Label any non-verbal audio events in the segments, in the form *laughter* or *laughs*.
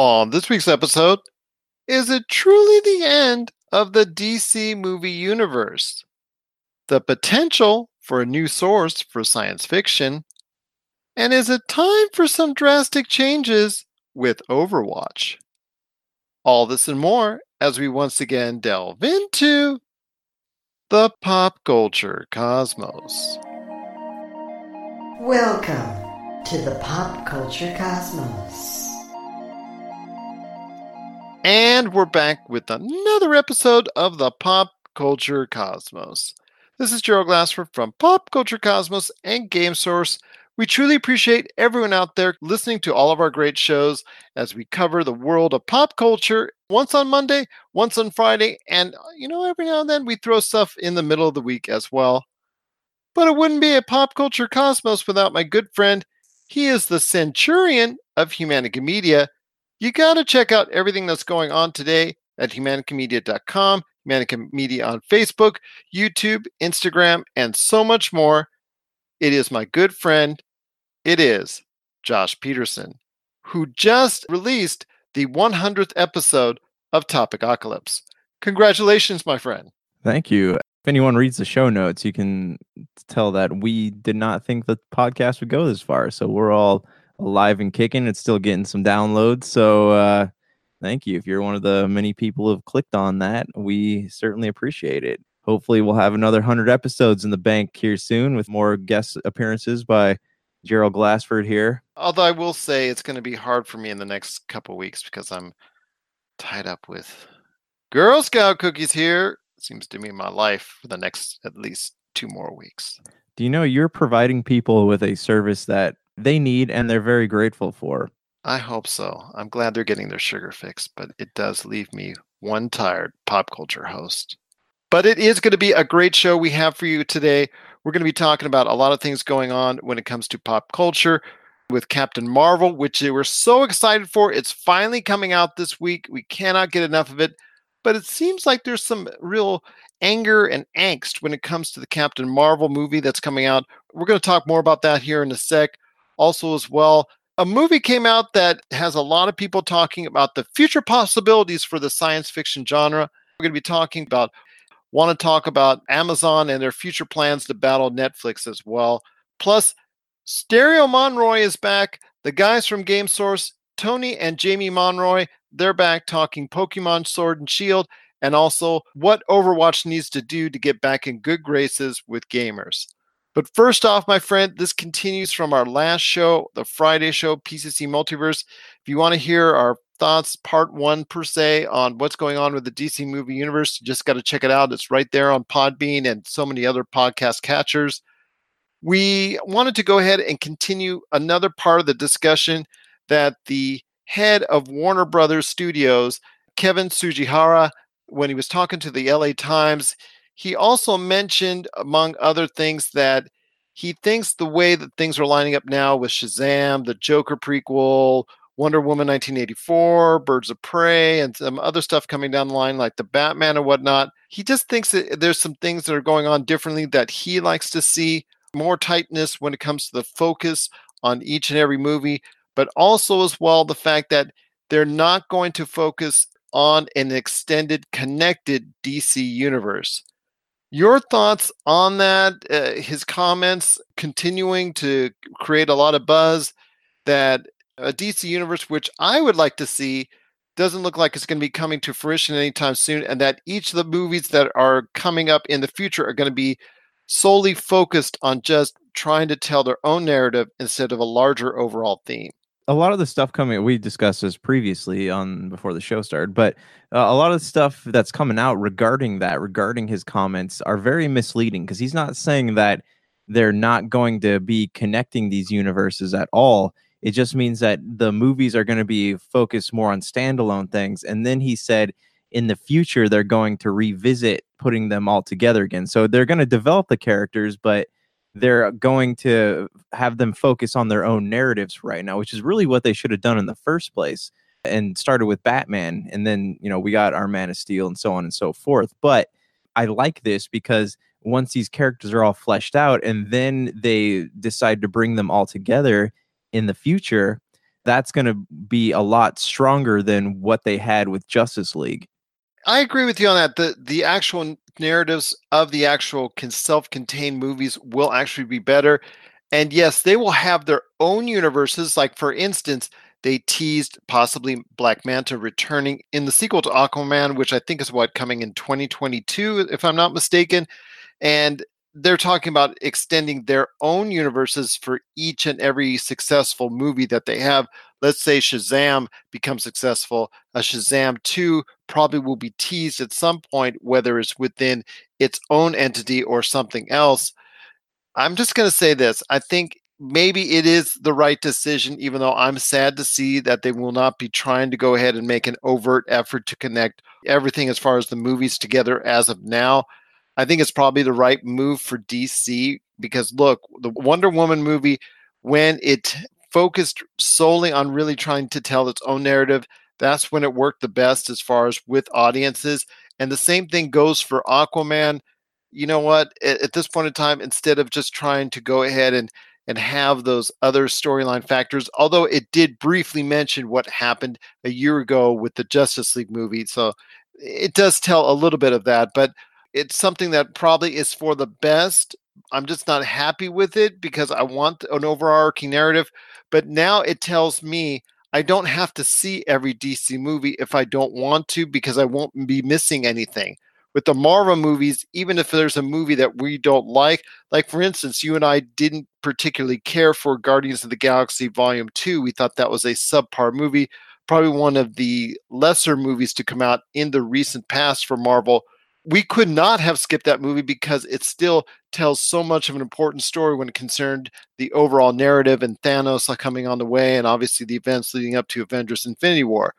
On this week's episode, is it truly the end of the DC movie universe? The potential for a new source for science fiction? And is it time for some drastic changes with Overwatch? All this and more as we once again delve into the pop culture cosmos. Welcome to the pop culture cosmos. And we're back with another episode of the Pop Culture Cosmos. This is Gerald Glassford from Pop Culture Cosmos and Game Source. We truly appreciate everyone out there listening to all of our great shows as we cover the world of pop culture once on Monday, once on Friday, and uh, you know, every now and then we throw stuff in the middle of the week as well. But it wouldn't be a Pop Culture Cosmos without my good friend. He is the Centurion of Humanica Media you got to check out everything that's going on today at humanicamedia.com, Humanica Media on Facebook, YouTube, Instagram, and so much more. It is my good friend, it is Josh Peterson, who just released the 100th episode of Topic Apocalypse. Congratulations, my friend. Thank you. If anyone reads the show notes, you can tell that we did not think the podcast would go this far. So we're all alive and kicking. It's still getting some downloads. So uh, thank you. If you're one of the many people who have clicked on that, we certainly appreciate it. Hopefully, we'll have another 100 episodes in the bank here soon with more guest appearances by Gerald Glassford here. Although I will say it's going to be hard for me in the next couple weeks because I'm tied up with Girl Scout cookies here. Seems to be my life for the next at least two more weeks. Do you know you're providing people with a service that they need and they're very grateful for. I hope so. I'm glad they're getting their sugar fix, but it does leave me one tired pop culture host. But it is going to be a great show we have for you today. We're going to be talking about a lot of things going on when it comes to pop culture with Captain Marvel, which we're so excited for. It's finally coming out this week. We cannot get enough of it. But it seems like there's some real anger and angst when it comes to the Captain Marvel movie that's coming out. We're going to talk more about that here in a sec also as well. A movie came out that has a lot of people talking about the future possibilities for the science fiction genre. We're going to be talking about want to talk about Amazon and their future plans to battle Netflix as well. Plus, Stereo Monroy is back. The guys from Game Source, Tony and Jamie Monroy, they're back talking Pokemon Sword and Shield and also what Overwatch needs to do to get back in good graces with gamers. But first off, my friend, this continues from our last show, the Friday show, PCC Multiverse. If you want to hear our thoughts, part one per se, on what's going on with the DC movie universe, you just got to check it out. It's right there on Podbean and so many other podcast catchers. We wanted to go ahead and continue another part of the discussion that the head of Warner Brothers Studios, Kevin Tsujihara, when he was talking to the LA Times, he also mentioned, among other things, that he thinks the way that things are lining up now with Shazam, the Joker prequel, Wonder Woman 1984, Birds of Prey, and some other stuff coming down the line like the Batman and whatnot. He just thinks that there's some things that are going on differently that he likes to see more tightness when it comes to the focus on each and every movie, but also as well the fact that they're not going to focus on an extended connected DC universe. Your thoughts on that? Uh, his comments continuing to create a lot of buzz that a DC universe, which I would like to see, doesn't look like it's going to be coming to fruition anytime soon, and that each of the movies that are coming up in the future are going to be solely focused on just trying to tell their own narrative instead of a larger overall theme a lot of the stuff coming we discussed this previously on before the show started but uh, a lot of the stuff that's coming out regarding that regarding his comments are very misleading because he's not saying that they're not going to be connecting these universes at all. It just means that the movies are going to be focused more on standalone things and then he said in the future they're going to revisit putting them all together again. So they're going to develop the characters but they're going to have them focus on their own narratives right now, which is really what they should have done in the first place and started with Batman. And then, you know, we got our Man of Steel and so on and so forth. But I like this because once these characters are all fleshed out and then they decide to bring them all together in the future, that's going to be a lot stronger than what they had with Justice League. I agree with you on that. The the actual narratives of the actual self-contained movies will actually be better. And yes, they will have their own universes. Like for instance, they teased possibly Black Manta returning in the sequel to Aquaman, which I think is what coming in 2022, if I'm not mistaken. And they're talking about extending their own universes for each and every successful movie that they have. Let's say Shazam becomes successful. A Shazam 2 probably will be teased at some point, whether it's within its own entity or something else. I'm just going to say this. I think maybe it is the right decision, even though I'm sad to see that they will not be trying to go ahead and make an overt effort to connect everything as far as the movies together as of now. I think it's probably the right move for DC because look, the Wonder Woman movie, when it focused solely on really trying to tell its own narrative, that's when it worked the best as far as with audiences. And the same thing goes for Aquaman. You know what? At, at this point in time, instead of just trying to go ahead and and have those other storyline factors, although it did briefly mention what happened a year ago with the Justice League movie. So it does tell a little bit of that. But it's something that probably is for the best. I'm just not happy with it because I want an overarching narrative. But now it tells me I don't have to see every DC movie if I don't want to because I won't be missing anything. With the Marvel movies, even if there's a movie that we don't like, like for instance, you and I didn't particularly care for Guardians of the Galaxy Volume 2, we thought that was a subpar movie, probably one of the lesser movies to come out in the recent past for Marvel we could not have skipped that movie because it still tells so much of an important story when it concerned the overall narrative and Thanos coming on the way, and obviously the events leading up to Avengers Infinity War.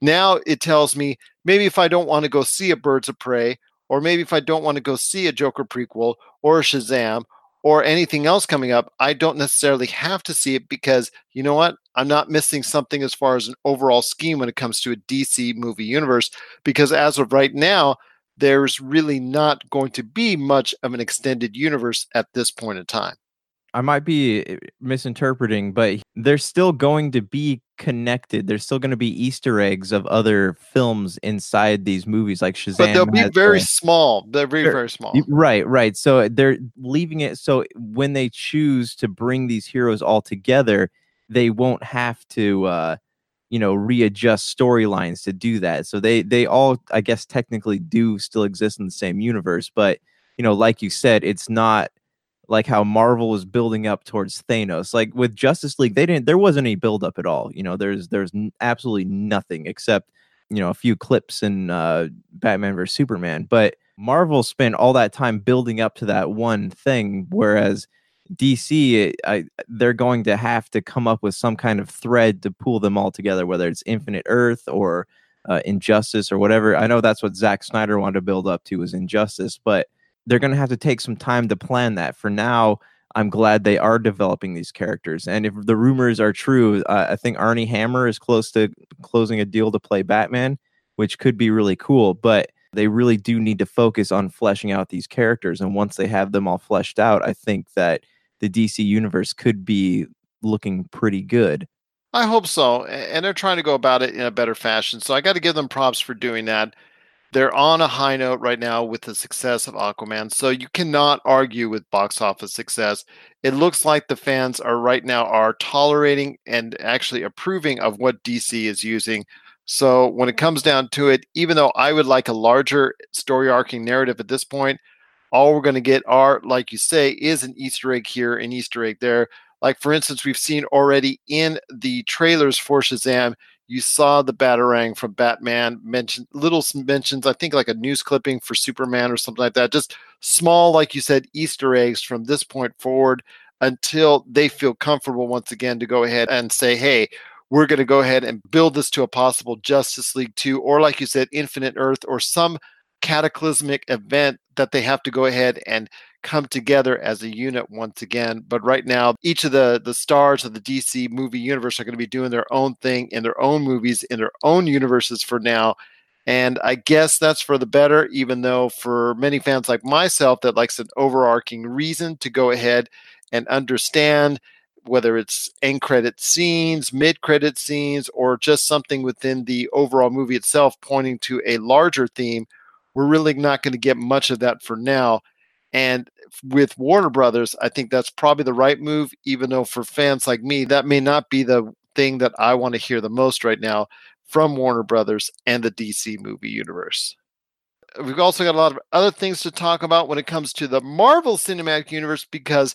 Now it tells me maybe if I don't want to go see a Birds of Prey, or maybe if I don't want to go see a Joker prequel or a Shazam or anything else coming up, I don't necessarily have to see it because you know what? I'm not missing something as far as an overall scheme when it comes to a DC movie universe. Because as of right now, there's really not going to be much of an extended universe at this point in time. I might be eh, misinterpreting, but they're still going to be connected. There's still going to be Easter eggs of other films inside these movies, like Shazam. But they'll be very the, small. They're very, very small. Right, right. So they're leaving it so when they choose to bring these heroes all together, they won't have to uh, you know readjust storylines to do that. So they they all i guess technically do still exist in the same universe but you know like you said it's not like how marvel was building up towards thanos. Like with justice league they didn't there wasn't any build up at all you know there's there's absolutely nothing except you know a few clips in uh batman vs superman. But marvel spent all that time building up to that one thing whereas DC, I, they're going to have to come up with some kind of thread to pull them all together, whether it's Infinite Earth or uh, Injustice or whatever. I know that's what Zack Snyder wanted to build up to was Injustice, but they're going to have to take some time to plan that. For now, I'm glad they are developing these characters, and if the rumors are true, uh, I think Armie Hammer is close to closing a deal to play Batman, which could be really cool. But they really do need to focus on fleshing out these characters, and once they have them all fleshed out, I think that the DC universe could be looking pretty good. I hope so. And they're trying to go about it in a better fashion. So I got to give them props for doing that. They're on a high note right now with the success of Aquaman. So you cannot argue with box office success. It looks like the fans are right now are tolerating and actually approving of what DC is using. So when it comes down to it, even though I would like a larger story arcing narrative at this point, all we're going to get are, like you say, is an Easter egg here, an Easter egg there. Like, for instance, we've seen already in the trailers for Shazam, you saw the Batarang from Batman mentioned little mentions, I think like a news clipping for Superman or something like that. Just small, like you said, Easter eggs from this point forward until they feel comfortable once again to go ahead and say, hey, we're going to go ahead and build this to a possible Justice League 2, or like you said, Infinite Earth, or some cataclysmic event that they have to go ahead and come together as a unit once again. But right now, each of the the stars of the DC movie universe are going to be doing their own thing in their own movies in their own universes for now. And I guess that's for the better, even though for many fans like myself that likes an overarching reason to go ahead and understand whether it's end credit scenes, mid credit scenes, or just something within the overall movie itself pointing to a larger theme, we're really not going to get much of that for now. And with Warner Brothers, I think that's probably the right move, even though for fans like me, that may not be the thing that I want to hear the most right now from Warner Brothers and the DC movie universe. We've also got a lot of other things to talk about when it comes to the Marvel Cinematic Universe because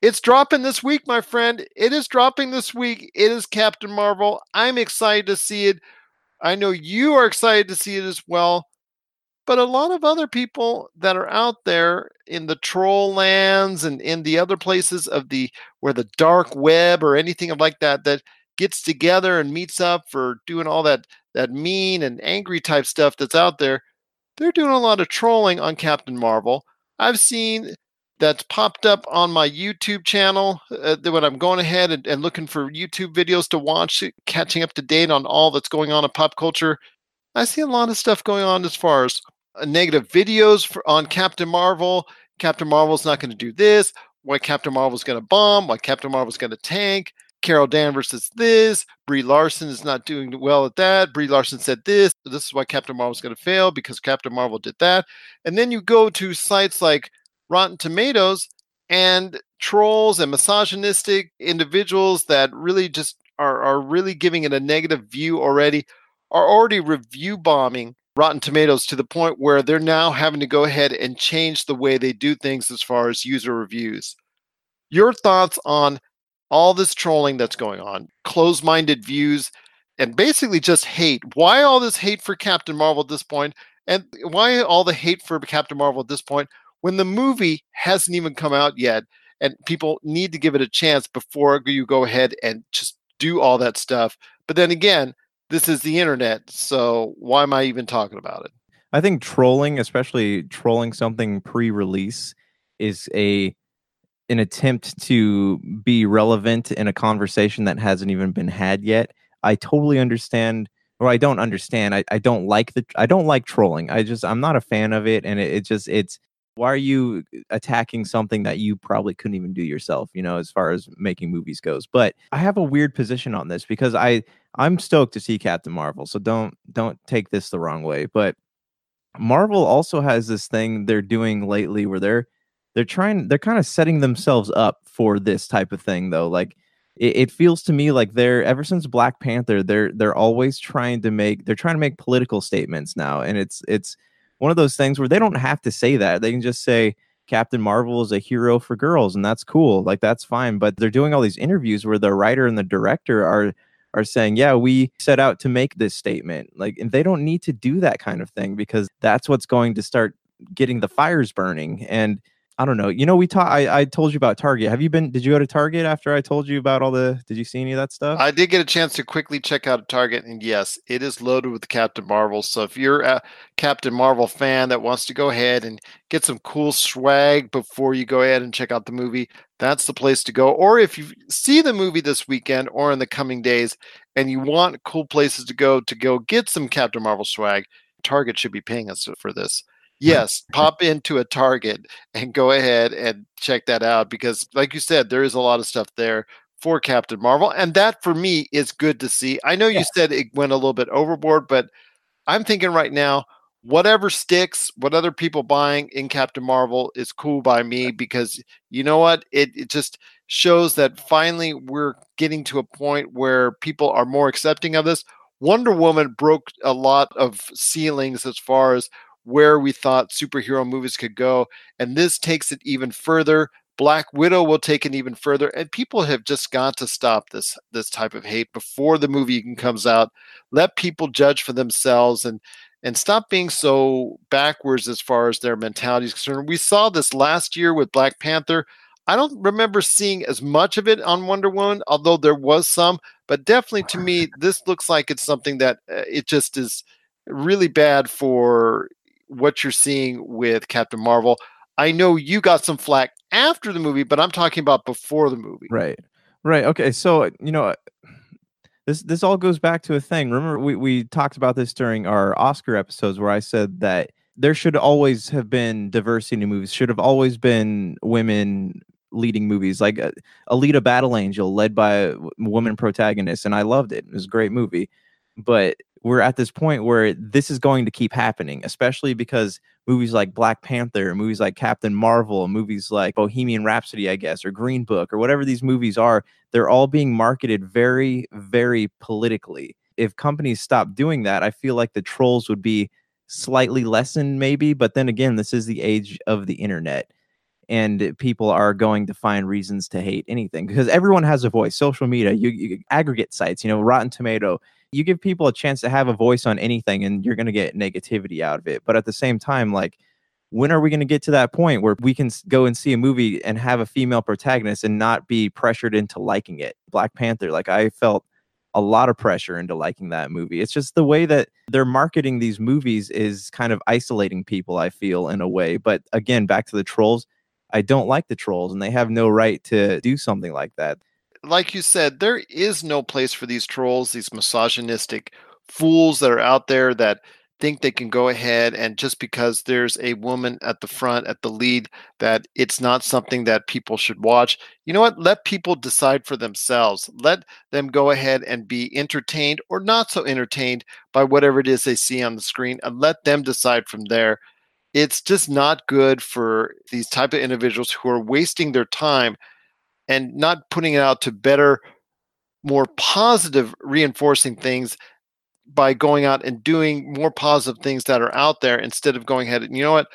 it's dropping this week, my friend. It is dropping this week. It is Captain Marvel. I'm excited to see it. I know you are excited to see it as well. But a lot of other people that are out there in the troll lands and in the other places of the where the dark web or anything of like that that gets together and meets up for doing all that that mean and angry type stuff that's out there, they're doing a lot of trolling on Captain Marvel. I've seen that's popped up on my YouTube channel uh, when I'm going ahead and, and looking for YouTube videos to watch, catching up to date on all that's going on in pop culture. I see a lot of stuff going on as far as uh, negative videos for, on Captain Marvel. Captain Marvel's not going to do this. Why Captain Marvel's going to bomb? Why Captain Marvel's going to tank? Carol Danvers is this. Brie Larson is not doing well at that. Brie Larson said this. This is why Captain Marvel's going to fail because Captain Marvel did that. And then you go to sites like Rotten Tomatoes and trolls and misogynistic individuals that really just are, are really giving it a negative view already are already review bombing Rotten Tomatoes to the point where they're now having to go ahead and change the way they do things as far as user reviews. Your thoughts on all this trolling that's going on, closed minded views, and basically just hate. Why all this hate for Captain Marvel at this point? And why all the hate for Captain Marvel at this point when the movie hasn't even come out yet? And people need to give it a chance before you go ahead and just do all that stuff. But then again, this is the internet. So why am I even talking about it? I think trolling, especially trolling something pre release, is a an attempt to be relevant in a conversation that hasn't even been had yet. I totally understand or I don't understand. I, I don't like the I don't like trolling. I just I'm not a fan of it and it, it just it's why are you attacking something that you probably couldn't even do yourself, you know, as far as making movies goes. But I have a weird position on this because I I'm stoked to see Captain Marvel. So don't don't take this the wrong way, but Marvel also has this thing they're doing lately where they're they're trying they're kind of setting themselves up for this type of thing though like it, it, feels to me like they're ever since black panther they're they're always trying to make they're trying to make political statements now and it's it's one of those things where they don't have to say that they can just say captain marvel is a hero for girls and that's cool like that's fine but they're doing all these interviews where the writer and the director are are saying yeah we set out to make this statement like and they don't need to do that kind of thing because that's what's going to start getting the fires burning and I don't know. You know, we talked. I, I told you about Target. Have you been? Did you go to Target after I told you about all the? Did you see any of that stuff? I did get a chance to quickly check out Target, and yes, it is loaded with Captain Marvel. So if you're a Captain Marvel fan that wants to go ahead and get some cool swag before you go ahead and check out the movie, that's the place to go. Or if you see the movie this weekend or in the coming days, and you want cool places to go to go get some Captain Marvel swag, Target should be paying us for this yes, pop into a Target and go ahead and check that out because, like you said, there is a lot of stuff there for Captain Marvel, and that for me is good to see. I know you said it went a little bit overboard, but I'm thinking right now, whatever sticks, what other people buying in Captain Marvel is cool by me because you know what? It it just shows that finally we're getting to a point where people are more accepting of this. Wonder Woman broke a lot of ceilings as far as where we thought superhero movies could go. And this takes it even further. Black Widow will take it even further. And people have just got to stop this this type of hate before the movie even comes out. Let people judge for themselves and and stop being so backwards as far as their mentality is concerned. We saw this last year with Black Panther. I don't remember seeing as much of it on Wonder Woman, although there was some. But definitely to me, *laughs* this looks like it's something that uh, it just is really bad for what you're seeing with Captain Marvel. I know you got some flack after the movie, but I'm talking about before the movie. Right. Right. Okay. So, you know, this this all goes back to a thing. Remember we we talked about this during our Oscar episodes where I said that there should always have been diversity in movies. Should have always been women leading movies like uh, Alita Battle Angel, led by a woman protagonist, and I loved it. It was a great movie. But we're at this point where this is going to keep happening, especially because movies like Black Panther, movies like Captain Marvel, movies like Bohemian Rhapsody, I guess, or Green Book, or whatever these movies are, they're all being marketed very, very politically. If companies stop doing that, I feel like the trolls would be slightly lessened, maybe. But then again, this is the age of the internet. And people are going to find reasons to hate anything because everyone has a voice. Social media, you, you aggregate sites, you know, Rotten Tomato, you give people a chance to have a voice on anything and you're going to get negativity out of it. But at the same time, like, when are we going to get to that point where we can go and see a movie and have a female protagonist and not be pressured into liking it? Black Panther, like, I felt a lot of pressure into liking that movie. It's just the way that they're marketing these movies is kind of isolating people, I feel, in a way. But again, back to the trolls, I don't like the trolls and they have no right to do something like that like you said, there is no place for these trolls, these misogynistic fools that are out there that think they can go ahead and just because there's a woman at the front at the lead that it's not something that people should watch. You know what? Let people decide for themselves. Let them go ahead and be entertained or not so entertained by whatever it is they see on the screen and let them decide from there. It's just not good for these type of individuals who are wasting their time and not putting it out to better, more positive reinforcing things by going out and doing more positive things that are out there instead of going ahead and you know what?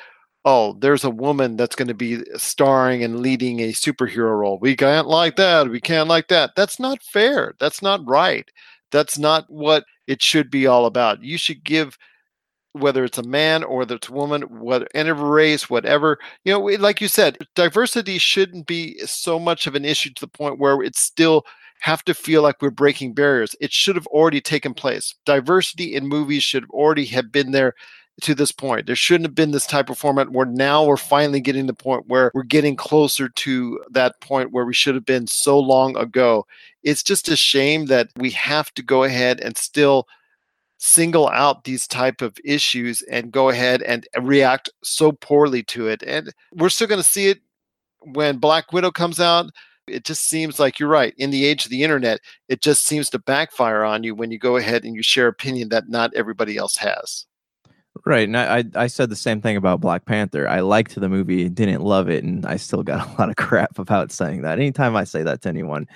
Oh there's a woman that's going to be starring and leading a superhero role. We can't like that. We can't like that. That's not fair. That's not right. That's not what it should be all about. You should give whether it's a man or whether it's a woman, whether any race, whatever. You know, like you said, diversity shouldn't be so much of an issue to the point where it's still have to feel like we're breaking barriers. It should have already taken place. Diversity in movies should already have been there to this point. There shouldn't have been this type of format where now we're finally getting the point where we're getting closer to that point where we should have been so long ago. It's just a shame that we have to go ahead and still single out these type of issues and go ahead and react so poorly to it. And we're still going to see it when black widow comes out. It just seems like you're right. In the age of the internet it just seems to backfire on you when you go ahead and you share opinion that not everybody else has. Right and I, I said the same thing about black panther. I liked the movie didn't love it and i still got *laughs* a lot of crap about saying that. Anytime i say that to anyone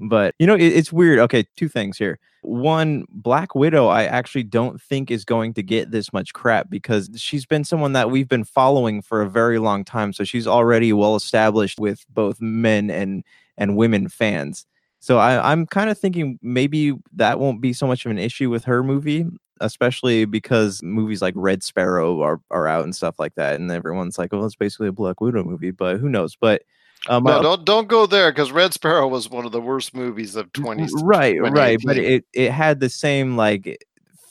but you know, it, it's weird. Okay, two things here. One, Black Widow, I actually don't think is going to get this much crap because she's been someone that we've been following for a very long time. So she's already well established with both men and and women fans. So I, I'm kind of thinking maybe that won't be so much of an issue with her movie, especially because movies like Red Sparrow are, are out and stuff like that. And everyone's like, oh, it's basically a Black Widow movie, but who knows? But um, no, don't don't go there because Red Sparrow was one of the worst movies of twenty. Right, right, but it it had the same like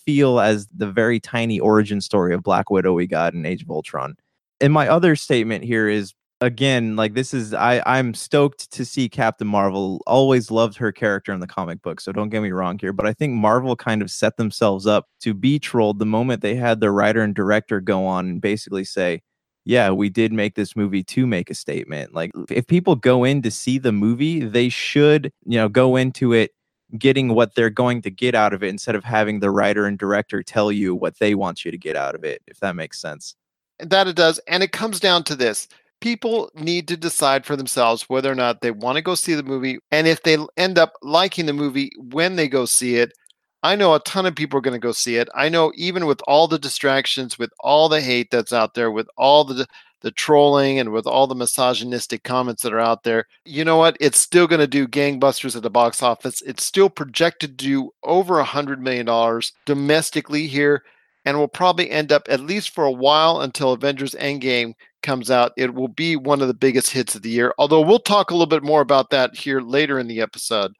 feel as the very tiny origin story of Black Widow we got in Age of Ultron. And my other statement here is again like this is I I'm stoked to see Captain Marvel. Always loved her character in the comic book, so don't get me wrong here. But I think Marvel kind of set themselves up to be trolled the moment they had their writer and director go on and basically say yeah, we did make this movie to make a statement. Like if people go in to see the movie, they should, you know, go into it getting what they're going to get out of it instead of having the writer and director tell you what they want you to get out of it, if that makes sense. That it does. And it comes down to this. People need to decide for themselves whether or not they want to go see the movie. And if they end up liking the movie when they go see it, I know a ton of people are going to go see it. I know even with all the distractions, with all the hate that's out there, with all the the trolling and with all the misogynistic comments that are out there, you know what? It's still going to do gangbusters at the box office. It's still projected to do over a hundred million dollars domestically here, and will probably end up at least for a while until Avengers Endgame comes out. It will be one of the biggest hits of the year. Although we'll talk a little bit more about that here later in the episode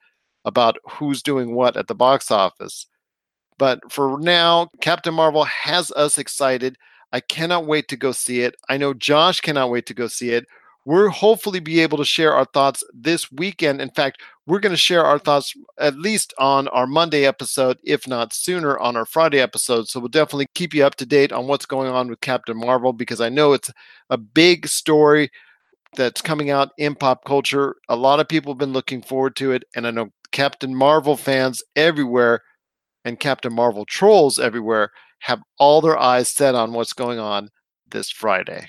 about who's doing what at the box office. But for now, Captain Marvel has us excited. I cannot wait to go see it. I know Josh cannot wait to go see it. We'll hopefully be able to share our thoughts this weekend. In fact, we're going to share our thoughts at least on our Monday episode, if not sooner on our Friday episode. So we'll definitely keep you up to date on what's going on with Captain Marvel because I know it's a big story that's coming out in pop culture. A lot of people have been looking forward to it, and I know Captain Marvel fans everywhere and Captain Marvel trolls everywhere have all their eyes set on what's going on this Friday.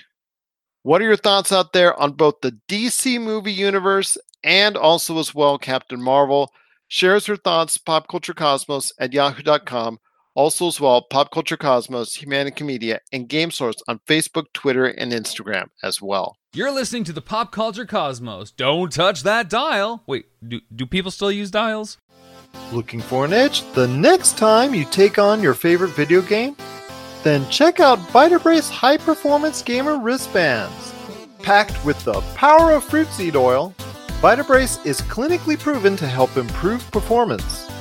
What are your thoughts out there on both the DC movie universe and also as well Captain Marvel? Shares her thoughts, Pop Culture Cosmos at yahoo.com. Also as well, Pop Culture Cosmos, Humanica Media, and Game Source on Facebook, Twitter, and Instagram as well. You're listening to the Pop Culture Cosmos. Don't touch that dial. Wait, do, do people still use dials? Looking for an edge the next time you take on your favorite video game? Then check out Vitabrace High Performance Gamer Wristbands. Packed with the power of fruit seed oil, Vitabrace is clinically proven to help improve performance,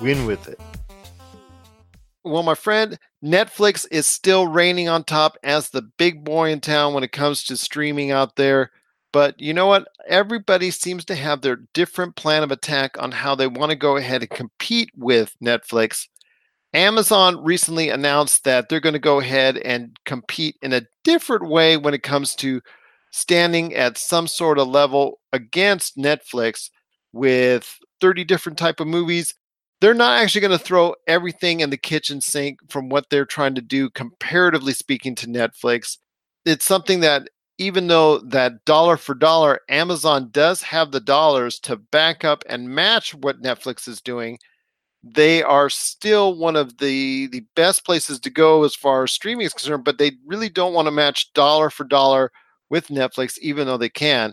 Win with it. Well, my friend, Netflix is still reigning on top as the big boy in town when it comes to streaming out there. But you know what? Everybody seems to have their different plan of attack on how they want to go ahead and compete with Netflix. Amazon recently announced that they're going to go ahead and compete in a different way when it comes to standing at some sort of level against Netflix with 30 different type of movies. They're not actually going to throw everything in the kitchen sink from what they're trying to do comparatively speaking to Netflix. It's something that even though that dollar for dollar, Amazon does have the dollars to back up and match what Netflix is doing, they are still one of the the best places to go as far as streaming is concerned. But they really don't want to match dollar for dollar with Netflix, even though they can.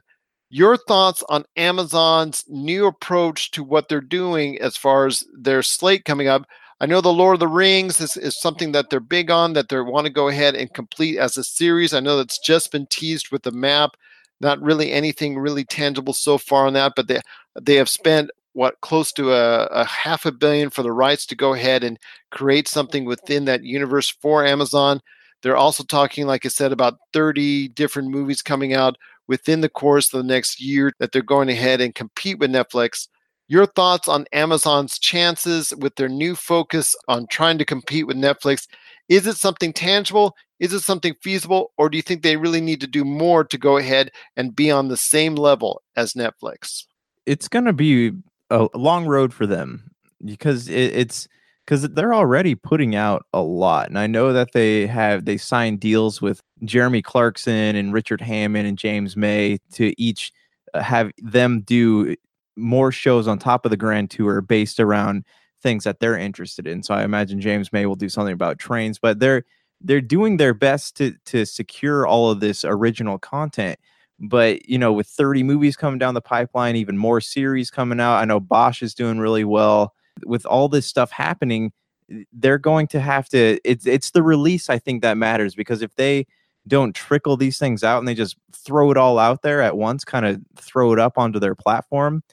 Your thoughts on Amazon's new approach to what they're doing as far as their slate coming up? I know the Lord of the Rings is, is something that they're big on, that they want to go ahead and complete as a series. I know that's just been teased with the map. Not really anything really tangible so far on that, but they they have spent what close to a, a half a billion for the rights to go ahead and create something within that universe for Amazon. They're also talking, like I said, about 30 different movies coming out within the course of the next year that they're going ahead and compete with Netflix. Your thoughts on Amazon's chances with their new focus on trying to compete with Netflix? Is it something tangible? Is it something feasible? Or do you think they really need to do more to go ahead and be on the same level as Netflix? It's going to be a long road for them because it's because they're already putting out a lot and i know that they have they signed deals with jeremy clarkson and richard hammond and james may to each uh, have them do more shows on top of the grand tour based around things that they're interested in. So I imagine James May will do something about trains, but they're they're doing their best to to secure all of this original content. But you know, with 30 movies coming down the pipeline, even more series coming out, I know Bosch is doing really well. With all this stuff happening, they're going to have to. It's it's the release I think that matters because if they don't trickle these things out and they just throw it all out there at once, kind of throw it up onto their platform,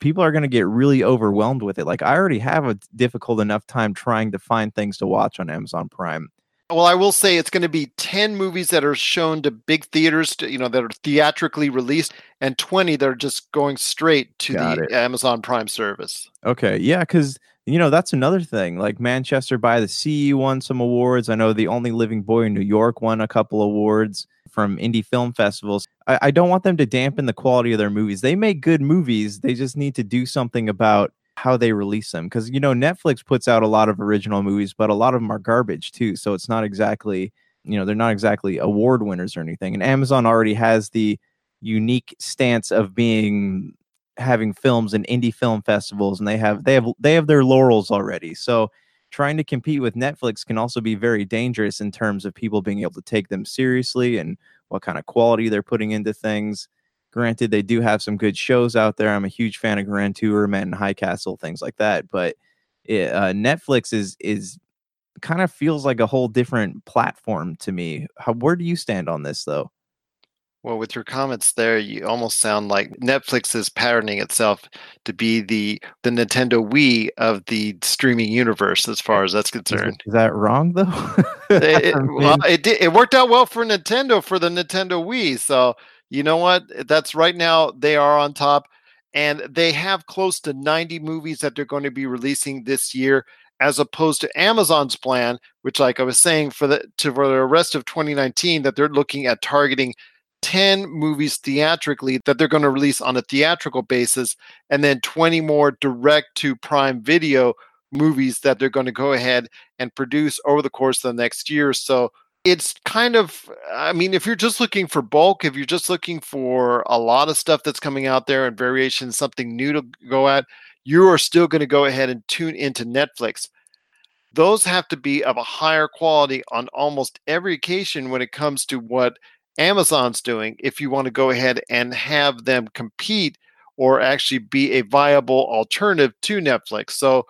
people are going to get really overwhelmed with it. Like I already have a difficult enough time trying to find things to watch on Amazon Prime. Well, I will say it's going to be 10 movies that are shown to big theaters, to, you know, that are theatrically released, and 20 that are just going straight to Got the it. Amazon Prime service. Okay. Yeah. Because, you know, that's another thing. Like Manchester by the Sea won some awards. I know The Only Living Boy in New York won a couple awards from indie film festivals. I, I don't want them to dampen the quality of their movies. They make good movies. They just need to do something about how they release them because you know Netflix puts out a lot of original movies, but a lot of them are garbage too. So it's not exactly you know they're not exactly award winners or anything. And Amazon already has the unique stance of being having films in indie film festivals, and they have they have they have their laurels already. So trying to compete with Netflix can also be very dangerous in terms of people being able to take them seriously and what kind of quality they're putting into things. Granted, they do have some good shows out there. I'm a huge fan of Grand Tour, Man High Castle, things like that. But it, uh, Netflix is is kind of feels like a whole different platform to me. How, where do you stand on this, though? Well, with your comments there, you almost sound like Netflix is patterning itself to be the the Nintendo Wii of the streaming universe, as far as that's concerned. Is that wrong though? *laughs* it, it, well, it did, it worked out well for Nintendo for the Nintendo Wii. So you know what? That's right now they are on top, and they have close to 90 movies that they're going to be releasing this year, as opposed to Amazon's plan, which, like I was saying, for the to for the rest of 2019, that they're looking at targeting 10 movies theatrically that they're going to release on a theatrical basis, and then 20 more direct to Prime Video movies that they're going to go ahead and produce over the course of the next year. So it's kind of, I mean, if you're just looking for bulk, if you're just looking for a lot of stuff that's coming out there and variations, something new to go at, you are still going to go ahead and tune into Netflix. Those have to be of a higher quality on almost every occasion when it comes to what Amazon's doing. If you want to go ahead and have them compete or actually be a viable alternative to Netflix. So,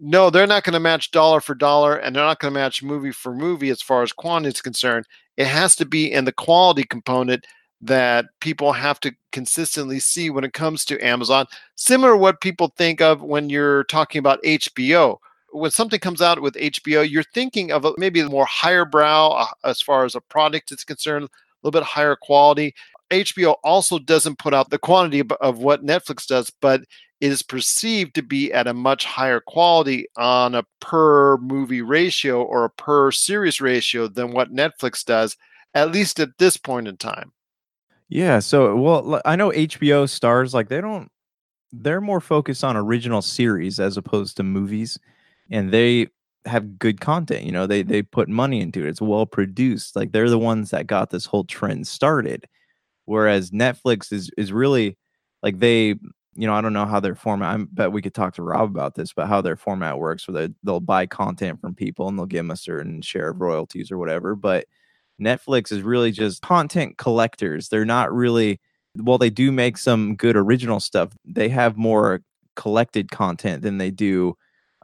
no, they're not going to match dollar for dollar and they're not going to match movie for movie as far as quantity is concerned. It has to be in the quality component that people have to consistently see when it comes to Amazon. Similar to what people think of when you're talking about HBO. When something comes out with HBO, you're thinking of maybe more higher brow uh, as far as a product is concerned, a little bit higher quality. HBO also doesn't put out the quantity of what Netflix does, but is perceived to be at a much higher quality on a per movie ratio or a per series ratio than what Netflix does, at least at this point in time. Yeah, so well, I know HBO Starz like they don't they're more focused on original series as opposed to movies and they have good content, you know. They they put money into it. It's well produced. Like they're the ones that got this whole trend started. Whereas Netflix is is really like they, you know, I don't know how their format I bet we could talk to Rob about this, but how their format works where they they'll buy content from people and they'll give them a certain share of royalties or whatever, but Netflix is really just content collectors. They're not really, well, they do make some good original stuff. They have more collected content than they do,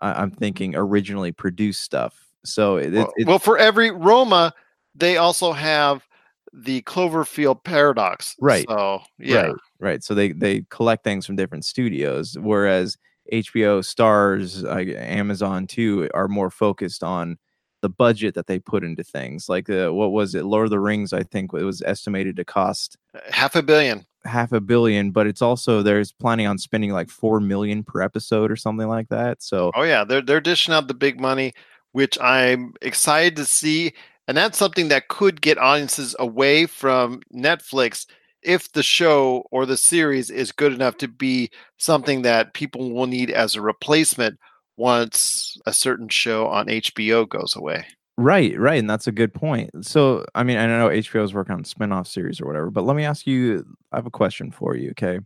I I'm thinking, originally produced stuff. So it, Well, well, for every Roma, they also have the Cloverfield paradox. Right. So, yeah. Right, right. So they they collect things from different studios, whereas HBO, Starz, uh, Amazon too are more focused on the budget that they put into things. Like uh, what was it, Lord of the Rings? I think it was estimated to cost Half a billion. half a billion, but it's also there's planning on spending like four million per episode or something like that. So Oh yeah, they're they're dishing out the big money, which I'm excited to see, and that's something that could get audiences away from Netflix if the show or the series is good enough to be something that people will need as a replacement once a certain show on HBO goes away. Right, right, and that's a good point. So, I mean, I know HBO is working on spin-off series or whatever, but let me ask you I have a question for you, okay?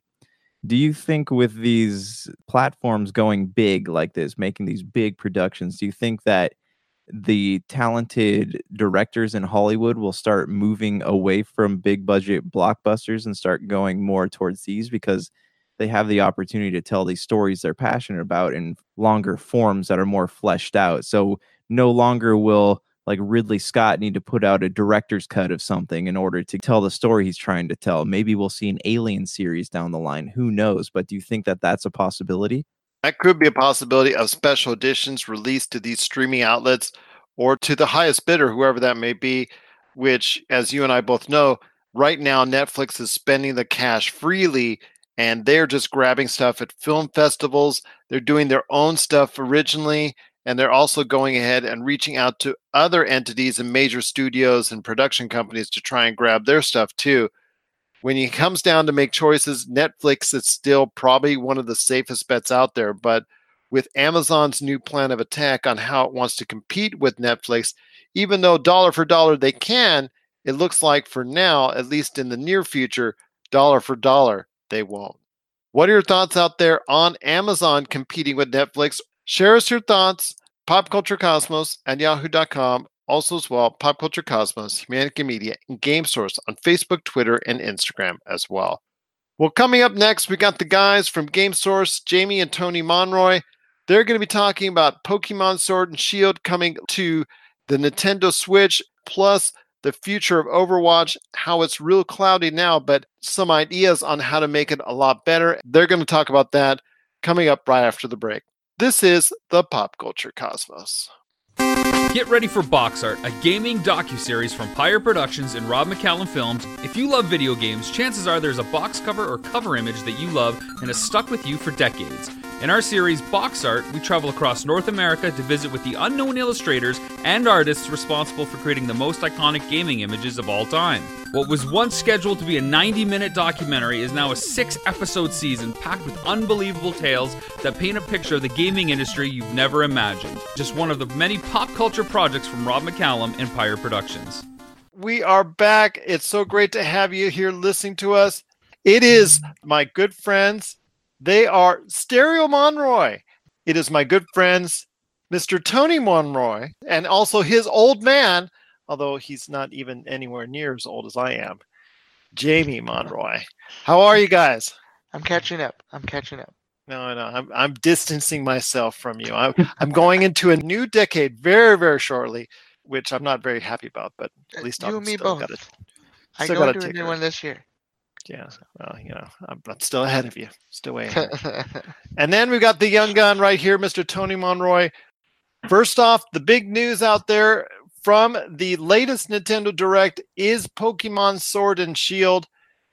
Do you think with these platforms going big like this, making these big productions, do you think that the talented directors in Hollywood will start moving away from big budget blockbusters and start going more towards these because they have the opportunity to tell these stories they're passionate about in longer forms that are more fleshed out. So no longer will like Ridley Scott need to put out a director's cut of something in order to tell the story he's trying to tell. Maybe we'll see an alien series down the line. Who knows? But do you think that that's a possibility? That could be a possibility of special editions released to these streaming outlets or to the highest bidder, whoever that may be, which, as you and I both know, right now Netflix is spending the cash freely and they're just grabbing stuff at film festivals. They're doing their own stuff originally, and they're also going ahead and reaching out to other entities and major studios and production companies to try and grab their stuff too when it comes down to make choices, Netflix is still probably one of the safest bets out there. But with Amazon's new plan of attack on how it wants to compete with Netflix, even though dollar for dollar they can, it looks like for now, at least in the near future, dollar for dollar they won't. What are your thoughts out there on Amazon competing with Netflix? Share us your thoughts, popculturecosmos at yahoo.com also as well pop culture cosmos humanica media and game source on facebook twitter and instagram as well well coming up next we got the guys from game source jamie and tony monroy they're going to be talking about pokemon sword and shield coming to the nintendo switch plus the future of Overwatch, how it's real cloudy now, but some ideas on how to make it a lot better. They're going to talk about that coming up right after the break. This is the Pop Culture Cosmos. Get ready for Box Art, a gaming docu-series from Pyre Productions and Rob McCallum Films. If you love video games, chances are there's a box cover or cover image that you love and has stuck with you for decades. In our series Box Art, we travel across North America to visit with the unknown illustrators and artists responsible for creating the most iconic gaming images of all time. What was once scheduled to be a 90 minute documentary is now a six episode season packed with unbelievable tales that paint a picture of the gaming industry you've never imagined. Just one of the many pop culture projects from Rob McCallum and Pyre Productions. We are back. It's so great to have you here listening to us. It is my good friends they are Stereo Monroy. It is my good friends, Mr. Tony Monroy, and also his old man, although he's not even anywhere near as old as I am, Jamie Monroy. How are you guys? I'm catching up. I'm catching up. No, no, I'm I'm distancing myself from you. I'm I'm going into a new decade very, very shortly, which I'm not very happy about. But uh, at least I'm still both. got it. I Still go into a new one this year. Yeah, well, you know, I'm, I'm still ahead of you. Still way ahead. *laughs* And then we've got the young gun right here, Mr. Tony Monroy. First off, the big news out there from the latest Nintendo Direct is Pokemon Sword and Shield.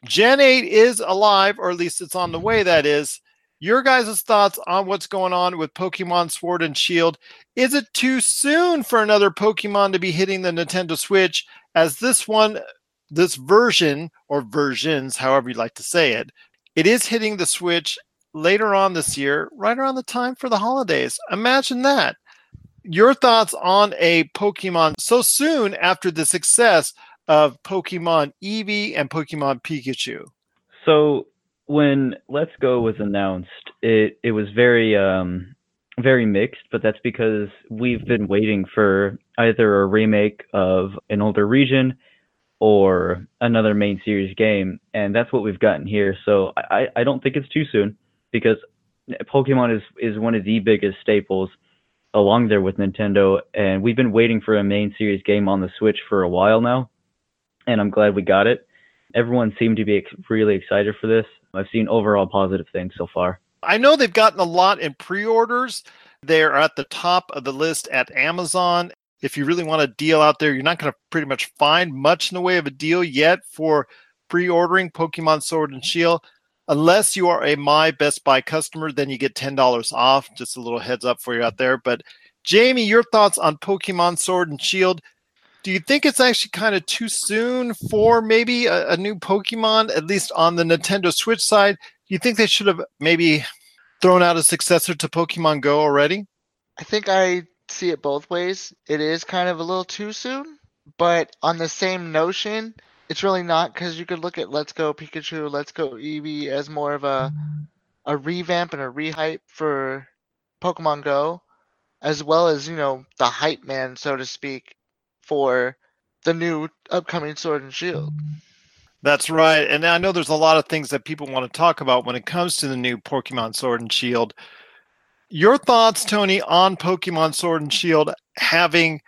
Gen 8 is alive, or at least it's on the way, that is. Your guys' thoughts on what's going on with Pokemon Sword and Shield. Is it too soon for another Pokemon to be hitting the Nintendo Switch? As this one, this version, or versions, however you like to say it, it is hitting the Switch later on this year, right around the time for the holidays. Imagine that. Your thoughts on a Pokemon so soon after the success of Pokemon Eevee and Pokemon Pikachu? So when Let's Go was announced, it it was very um very mixed, but that's because we've been waiting for either a remake of an older region or another main series game, and that's what we've gotten here. So I, I don't think it's too soon because Pokemon is is one of the biggest staples along there with Nintendo, and we've been waiting for a main series game on the Switch for a while now, and I'm glad we got it. Everyone seemed to be ex- really excited for this. I've seen overall positive things so far. I know they've gotten a lot in pre orders. They're at the top of the list at Amazon. If you really want a deal out there, you're not going to pretty much find much in the way of a deal yet for pre ordering Pokemon Sword and Shield. Unless you are a My Best Buy customer, then you get $10 off. Just a little heads up for you out there. But Jamie, your thoughts on Pokemon Sword and Shield? Do you think it's actually kind of too soon for maybe a, a new Pokemon, at least on the Nintendo Switch side? Do you think they should have maybe thrown out a successor to Pokemon Go already? I think I see it both ways. It is kind of a little too soon, but on the same notion, it's really not because you could look at Let's Go Pikachu, Let's Go Eevee as more of a a revamp and a rehype for Pokemon Go, as well as you know the hype man, so to speak, for the new upcoming Sword and Shield. That's right. And I know there's a lot of things that people want to talk about when it comes to the new Pokemon Sword and Shield. Your thoughts, Tony, on Pokemon Sword and Shield having,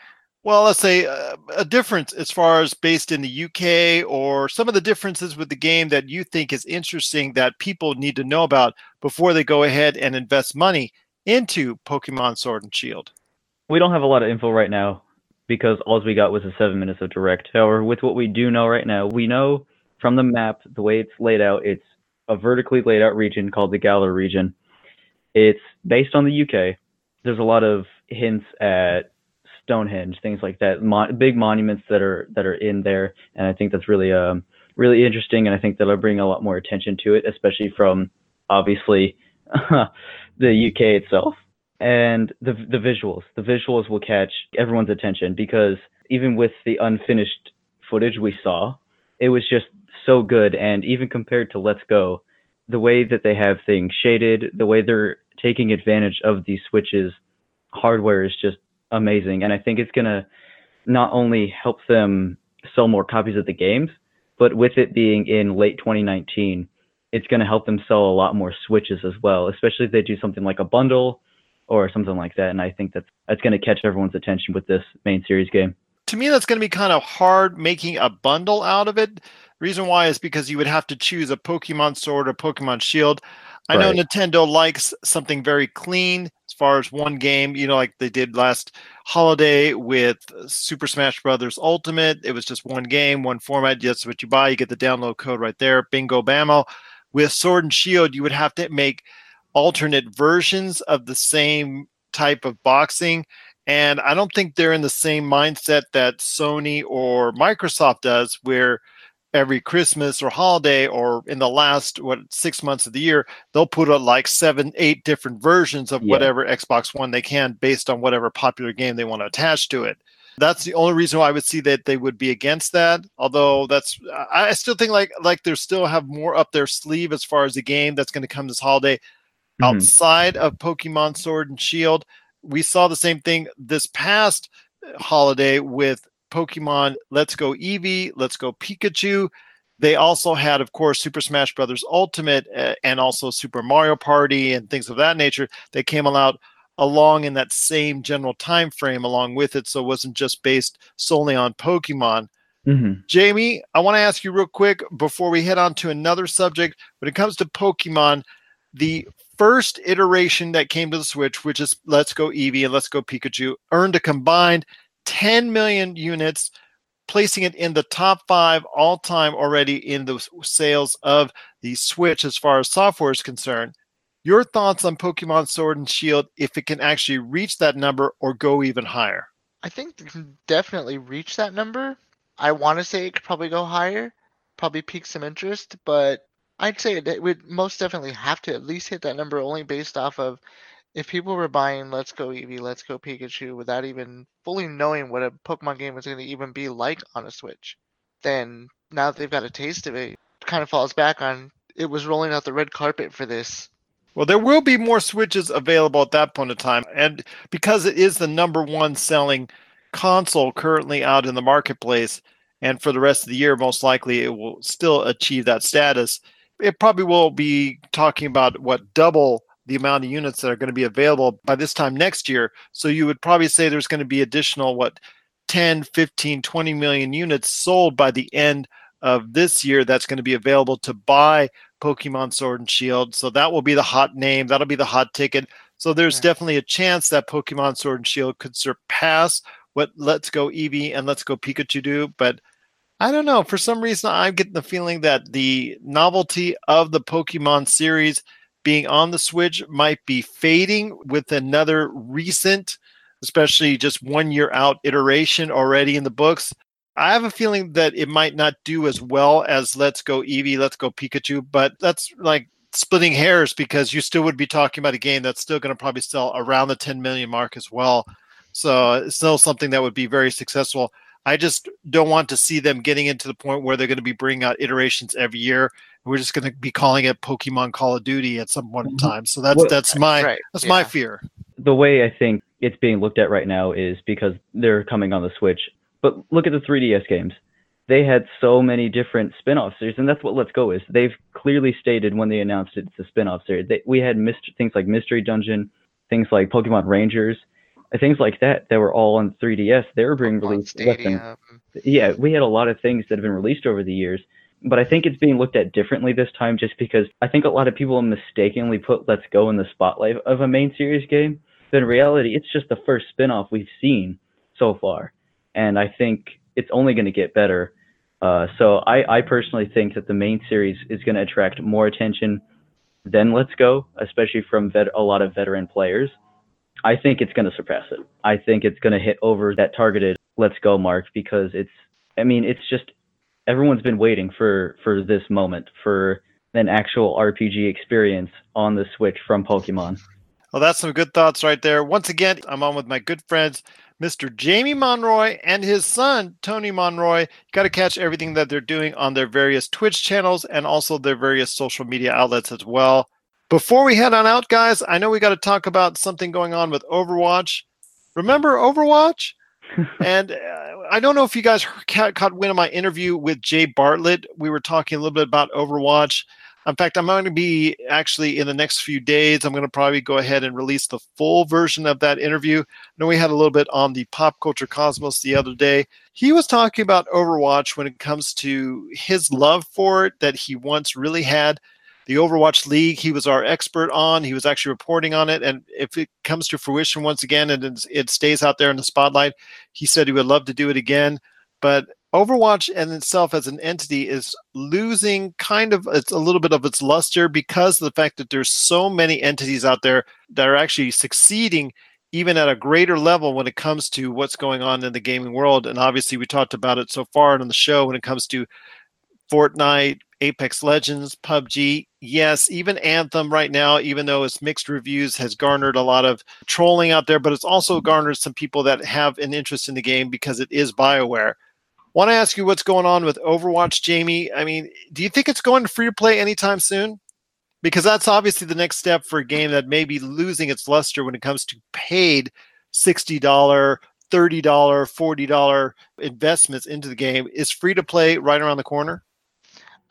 well, let's say uh, a difference as far as based in the UK or some of the differences with the game that you think is interesting that people need to know about before they go ahead and invest money into Pokemon Sword and Shield? We don't have a lot of info right now because all we got was a seven minutes of direct. However, with what we do know right now, we know from the map, the way it's laid out, it's a vertically laid out region called the Galar region. It's based on the UK. There's a lot of hints at Stonehenge, things like that, big monuments that are that are in there, and I think that's really um really interesting, and I think that'll bring a lot more attention to it, especially from obviously *laughs* the UK itself and the the visuals. The visuals will catch everyone's attention because even with the unfinished footage we saw, it was just so good. And even compared to Let's Go, the way that they have things shaded, the way they're taking advantage of these switches hardware is just amazing. And I think it's gonna not only help them sell more copies of the games, but with it being in late 2019, it's gonna help them sell a lot more switches as well, especially if they do something like a bundle or something like that. And I think that's that's going to catch everyone's attention with this main series game. to me, that's going to be kind of hard making a bundle out of it. Reason why is because you would have to choose a Pokemon Sword or Pokemon Shield. I know Nintendo likes something very clean as far as one game, you know, like they did last holiday with Super Smash Brothers Ultimate. It was just one game, one format. That's what you buy. You get the download code right there. Bingo bammo. With Sword and Shield, you would have to make alternate versions of the same type of boxing. And I don't think they're in the same mindset that Sony or Microsoft does, where every Christmas or holiday or in the last what six months of the year, they'll put out like seven, eight different versions of Yeah. whatever Xbox One they can based on whatever popular game they want to attach to it. That's the only reason why I would see that they would be against that. Although that's, I I still think like like they still have more up their sleeve as far as the game that's going to come this holiday Mhm. outside of Pokemon Sword and Shield. We saw the same thing this past holiday with Pokemon Let's Go Eevee, Let's Go Pikachu. They also had, of course, Super Smash Brothers Ultimate uh, and also Super Mario Party and things of that nature. They came out along in that same general time frame along with it, so it wasn't just based solely on Pokemon. Mhm. Jamie, I want to ask you real quick before we head on to another subject. When it comes to Pokemon, the first iteration that came to the Switch, which is Let's Go Eevee and Let's Go Pikachu, earned a combined 10 million units, placing it in the top five all time already in the sales of the Switch as far as software is concerned. Your thoughts on Pokemon Sword and Shield, if it can actually reach that number or go even higher? I think it can definitely reach that number. I want to say it could probably go higher, probably pique some interest, but I'd say it would most definitely have to at least hit that number only based off of if people were buying Let's Go Eevee, Let's Go Pikachu without even fully knowing what a Pokemon game was going to even be like on a Switch, then now that they've got a taste of it, it kind of falls back on it was rolling out the red carpet for this. Well, there will be more Switches available at that point in time. And because it is the number one selling console currently out in the marketplace, and for the rest of the year, most likely it will still achieve that status. It probably will be talking about what double the amount of units that are going to be available by this time next year. So you would probably say there's going to be additional, what, 10, 15, 20 million units sold by the end of this year that's going to be available to buy Pokemon Sword and Shield. So that will be the hot name. That'll be the hot ticket. So there's Right. definitely a chance that Pokemon Sword and Shield could surpass what Let's Go Eevee and Let's Go Pikachu do. But I don't know. For some reason, I'm getting the feeling that the novelty of the Pokemon series being on the Switch might be fading with another recent, especially just one year out iteration already in the books. I have a feeling that it might not do as well as Let's Go Eevee, Let's Go Pikachu, but that's like splitting hairs because you still would be talking about a game that's still going to probably sell around the 10 million mark as well. So it's still something that would be very successful. I just don't want to see them getting into the point where they're going to be bringing out iterations every year. We're just going to be calling it Pokemon Call of Duty at some point in Mhm. time. So that's Well, that's my right, that's my fear. the way I think it's being looked at right now is because they're coming on the Switch. But look at the 3DS games. They had so many different spin-off series, and that's what Let's Go is. They've clearly stated when they announced it, it's a spin-off series. They, we had myst- things like Mystery Dungeon, things like Pokemon Rangers, things like that that were all on 3DS. They were being Pokemon released than yeah, we had a lot of things that have been released over the years, but I think it's being looked at differently this time just because I think a lot of people mistakenly put Let's Go in the spotlight of a main series game. But in reality, it's just the first spin-off we've seen so far, and I think it's only going to get better. Uh, so I, I personally think that the main series is going to attract more attention than Let's Go, especially from vet- a lot of veteran players. I think it's going to surpass it. I think it's going to hit over that targeted Let's Go mark because it's. I mean, it's just everyone's been waiting for for this moment for an actual RPG experience on the Switch from Pokemon. Well, that's some good thoughts right there. Once again, I'm on with my good friends, Mr. Jamie Monroy and his son, Tony Monroy. You got to catch everything that they're doing on their various Twitch channels and also their various social media outlets as well. Before we head on out, guys, I know we got to talk about something going on with Overwatch. Remember Overwatch? *laughs* and uh, I don't know if you guys ca- caught wind of my interview with Jay Bartlett. We were talking a little bit about Overwatch. In fact, I'm going to be actually in the next few days, I'm going to probably go ahead and release the full version of that interview. I know we had a little bit on the Pop Culture Cosmos the other day. He was talking about Overwatch when it comes to his love for it that he once really had. The Overwatch League, he was our expert on. He was actually reporting on it. And if it comes to fruition once again and it stays out there in the spotlight, he said he would love to do it again. But Overwatch and itself as an entity is losing kind of it's a little bit of its luster because of the fact that there's so many entities out there that are actually succeeding even at a greater level when it comes to what's going on in the gaming world. And obviously, we talked about it so far on the show when it comes to Fortnite, Apex Legends, PUBG. Yes, even Anthem right now, even though it's mixed reviews, has garnered a lot of trolling out there, but it's also garnered some people that have an interest in the game because it is BioWare. Want to ask you what's going on with Overwatch, Jamie? I mean, do you think it's going to free to play anytime soon? Because that's obviously the next step for a game that may be losing its luster when it comes to paid $60, $30, $40 investments into the game. Is free to play right around the corner?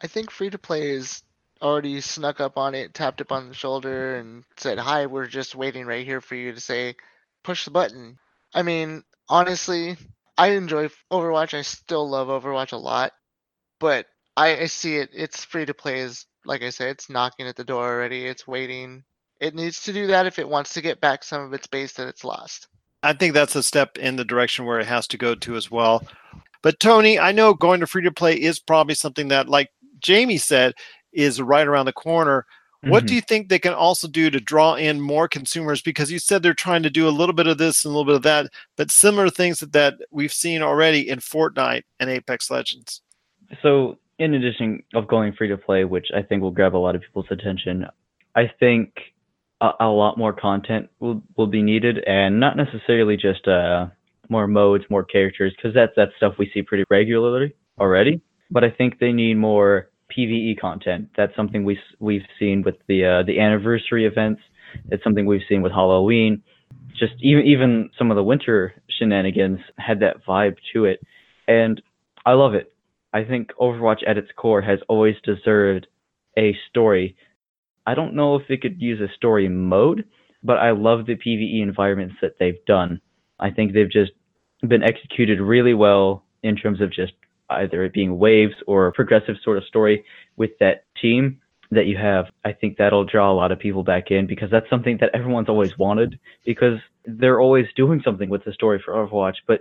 I think free to play is already snuck up on it, tapped up on the shoulder, and said, "Hi, we're just waiting right here for you to say, push the button." I mean, honestly, I enjoy Overwatch. I still love Overwatch a lot, but I, I see it. It's free to play. Is like I said, it's knocking at the door already. It's waiting. It needs to do that if it wants to get back some of its base that it's lost. I think that's a step in the direction where it has to go to as well. But Tony, I know going to free to play is probably something that, like Jamie said, is right around the corner. What Mhm. do you think they can also do to draw in more consumers? Because you said they're trying to do a little bit of this and a little bit of that, but similar things that, that we've seen already in Fortnite and Apex Legends. So, in addition of going free to play, which I think will grab a lot of people's attention, I think a, a lot more content will will be needed, and not necessarily just uh, more modes, more characters, because that's that stuff we see pretty regularly already. But I think they need more PVE content. That's something we we've seen with the uh, the anniversary events. It's something we've seen with Halloween. Just even even some of the winter shenanigans had that vibe to it, and I love it. I think Overwatch at its core has always deserved a story. I don't know if it could use a story mode, but I love the PvE environments that they've done. I think they've just been executed really well in terms of just either it being waves or a progressive sort of story with that team that you have. I think that'll draw a lot of people back in because that's something that everyone's always wanted because they're always doing something with the story for Overwatch, but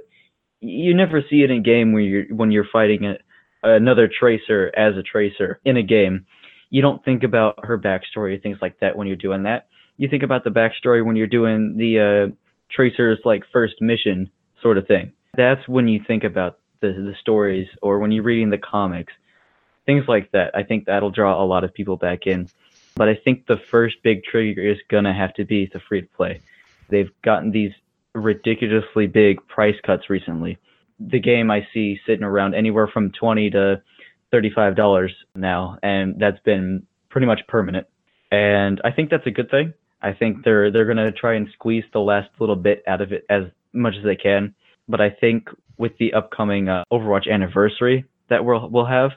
you never see it in game when you're when you're fighting a, another tracer as a tracer in a game. You don't think about her backstory things like that when you're doing that. You think about the backstory when you're doing the uh, tracer's like first mission sort of thing. That's when you think about the the stories or when you're reading the comics, things like that. I think that'll draw a lot of people back in. But I think the first big trigger is gonna have to be the free to play. They've gotten these ridiculously big price cuts recently. The game I see sitting around anywhere from twenty to thirty-five dollars now, and that's been pretty much permanent. And I think that's a good thing. I think they're they're gonna try and squeeze the last little bit out of it as much as they can. But I think with the upcoming uh, Overwatch anniversary that we'll we'll have,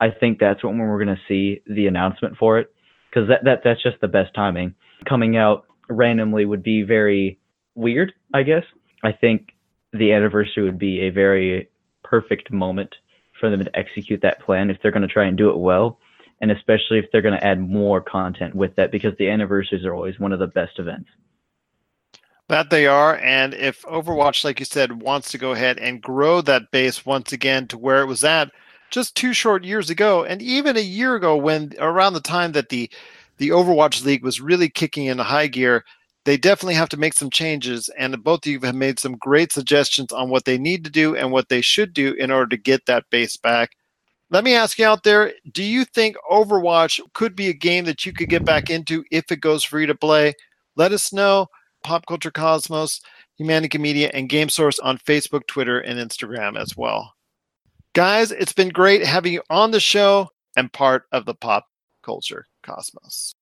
I think that's when we're gonna see the announcement for it because that, that that's just the best timing. Coming out randomly would be very weird, I guess. I think the anniversary would be a very perfect moment for them to execute that plan if they're going to try and do it well, and especially if they're going to add more content with that because the anniversaries are always one of the best events. That they are. And if Overwatch, like you said, wants to go ahead and grow that base once again to where it was at just two short years ago, and even a year ago, when around the time that the the Overwatch League was really kicking into high gear, they definitely have to make some changes. And both of you have made some great suggestions on what they need to do and what they should do in order to get that base back. Let me ask you out there do you think Overwatch could be a game that you could get back into if it goes free to play? Let us know. Pop Culture Cosmos, Humanica Media, and Game Source on Facebook, Twitter, and Instagram as well. Guys, it's been great having you on the show and part of the Pop Culture Cosmos.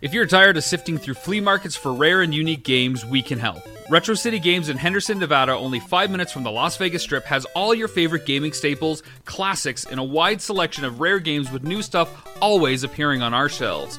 If you're tired of sifting through flea markets for rare and unique games, we can help. Retro City Games in Henderson, Nevada, only five minutes from the Las Vegas Strip, has all your favorite gaming staples, classics, and a wide selection of rare games with new stuff always appearing on our shelves.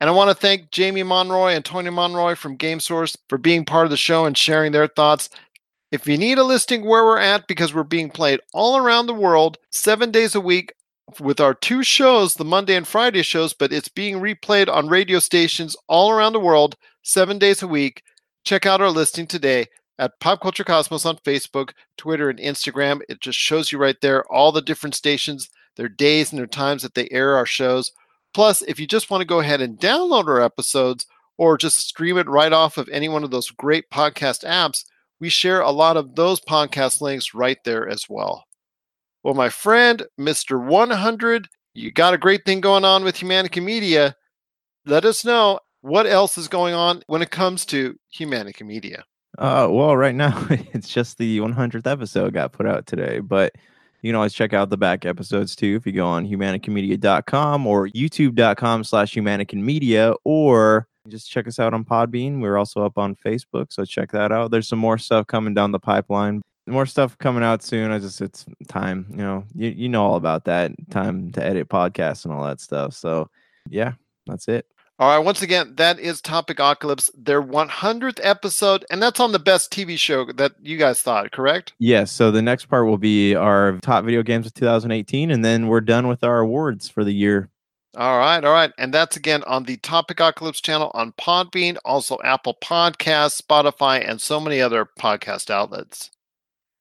And I want to thank Jamie Monroy and Tony Monroy from GameSource for being part of the show and sharing their thoughts. If you need a listing where we're at, because we're being played all around the world, seven days a week with our two shows, the Monday and Friday shows, but it's being replayed on radio stations all around the world, seven days a week. Check out our listing today at Pop Culture Cosmos on Facebook, Twitter, and Instagram. It just shows you right there all the different stations, their days and their times that they air our shows. Plus, if you just want to go ahead and download our episodes or just stream it right off of any one of those great podcast apps, we share a lot of those podcast links right there as well. Well, my friend, Mr. 100, you got a great thing going on with Humanica Media. Let us know what else is going on when it comes to Humanica Media. Uh, well, right now *laughs* it's just the 100th episode got put out today, but you can always check out the back episodes too if you go on humanicamedia.com or youtube.com slash humanicamedia or just check us out on Podbean. We're also up on Facebook, so check that out. There's some more stuff coming down the pipeline. More stuff coming out soon. I just it's time, you know, you, you know all about that. Time to edit podcasts and all that stuff. So yeah, that's it. All right, once again, that is Topic Apocalypse, their 100th episode, and that's on the best TV show that you guys thought, correct? Yes. So the next part will be our top video games of 2018, and then we're done with our awards for the year. All right, all right. And that's again on the Topic Apocalypse channel on Podbean, also Apple Podcasts, Spotify, and so many other podcast outlets.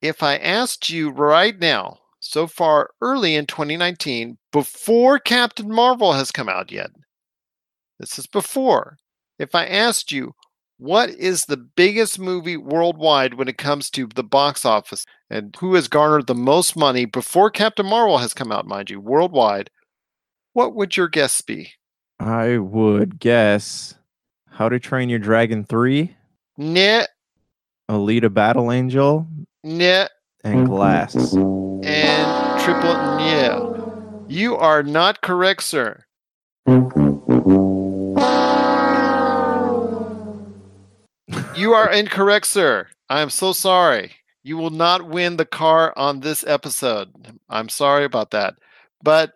If I asked you right now, so far early in 2019, before Captain Marvel has come out yet, this is before. If I asked you, what is the biggest movie worldwide when it comes to the box office and who has garnered the most money before Captain Marvel has come out, mind you, worldwide? What would your guess be? I would guess How to Train Your Dragon 3, Nah, Alita Battle Angel, nah, and Glass. and triple yeah. You are not correct, sir. You are incorrect, sir. I am so sorry. You will not win the car on this episode. I'm sorry about that. But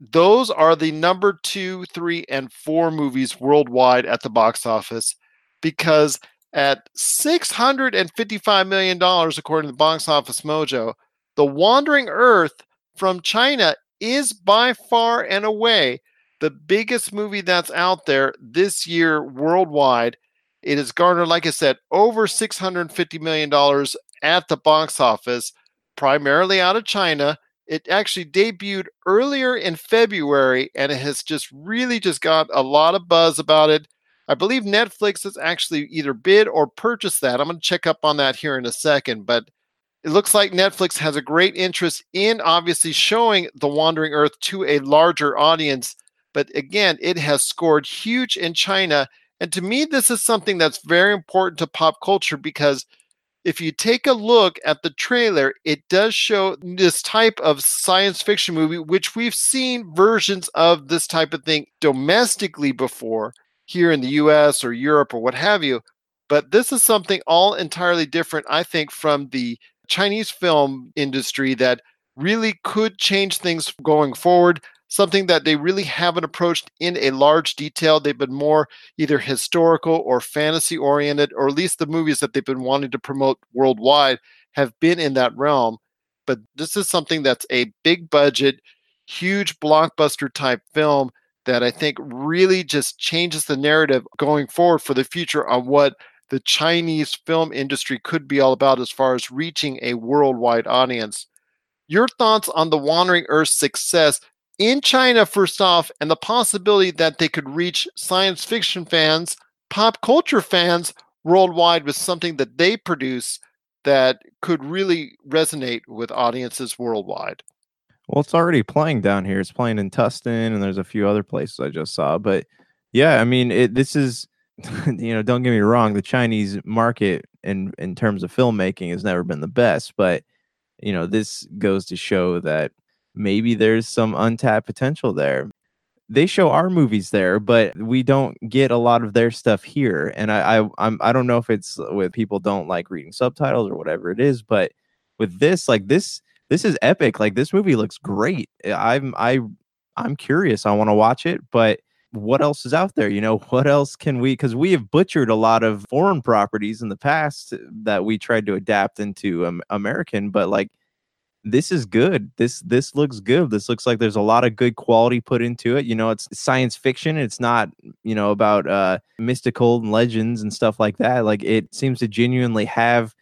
those are the number two, three, and four movies worldwide at the box office because at $655 million, according to the Box Office Mojo, The Wandering Earth from China is by far and away the biggest movie that's out there this year worldwide. It has garnered, like I said, over $650 million at the box office, primarily out of China. It actually debuted earlier in February and it has just really just got a lot of buzz about it. I believe Netflix has actually either bid or purchased that. I'm going to check up on that here in a second, but it looks like Netflix has a great interest in obviously showing The Wandering Earth to a larger audience. But again, it has scored huge in China. And to me, this is something that's very important to pop culture because if you take a look at the trailer, it does show this type of science fiction movie, which we've seen versions of this type of thing domestically before here in the US or Europe or what have you. But this is something all entirely different, I think, from the Chinese film industry that really could change things going forward. Something that they really haven't approached in a large detail. They've been more either historical or fantasy oriented, or at least the movies that they've been wanting to promote worldwide have been in that realm. But this is something that's a big budget, huge blockbuster type film that I think really just changes the narrative going forward for the future on what the Chinese film industry could be all about as far as reaching a worldwide audience. Your thoughts on the Wandering Earth's success in China, first off, and the possibility that they could reach science fiction fans, pop culture fans worldwide with something that they produce that could really resonate with audiences worldwide. Well, it's already playing down here. It's playing in Tustin, and there's a few other places I just saw. But yeah, I mean, it, this is, *laughs* you know, don't get me wrong. The Chinese market in in terms of filmmaking has never been the best, but you know, this goes to show that maybe there's some untapped potential there. They show our movies there, but we don't get a lot of their stuff here. And I, I I'm I don't know if it's with people don't like reading subtitles or whatever it is, but with this, like this this is epic. Like this movie looks great. I'm I I'm curious. I want to watch it, but what else is out there? You know, *laughs* what else can we because we have butchered a lot of foreign properties in the past that we tried to adapt into um, American, but like this is good. This this looks good. This looks like there's a lot of good quality put into it. You know, it's science fiction. It's not, you know, about uh mystical and legends and stuff like that. Like it seems to genuinely have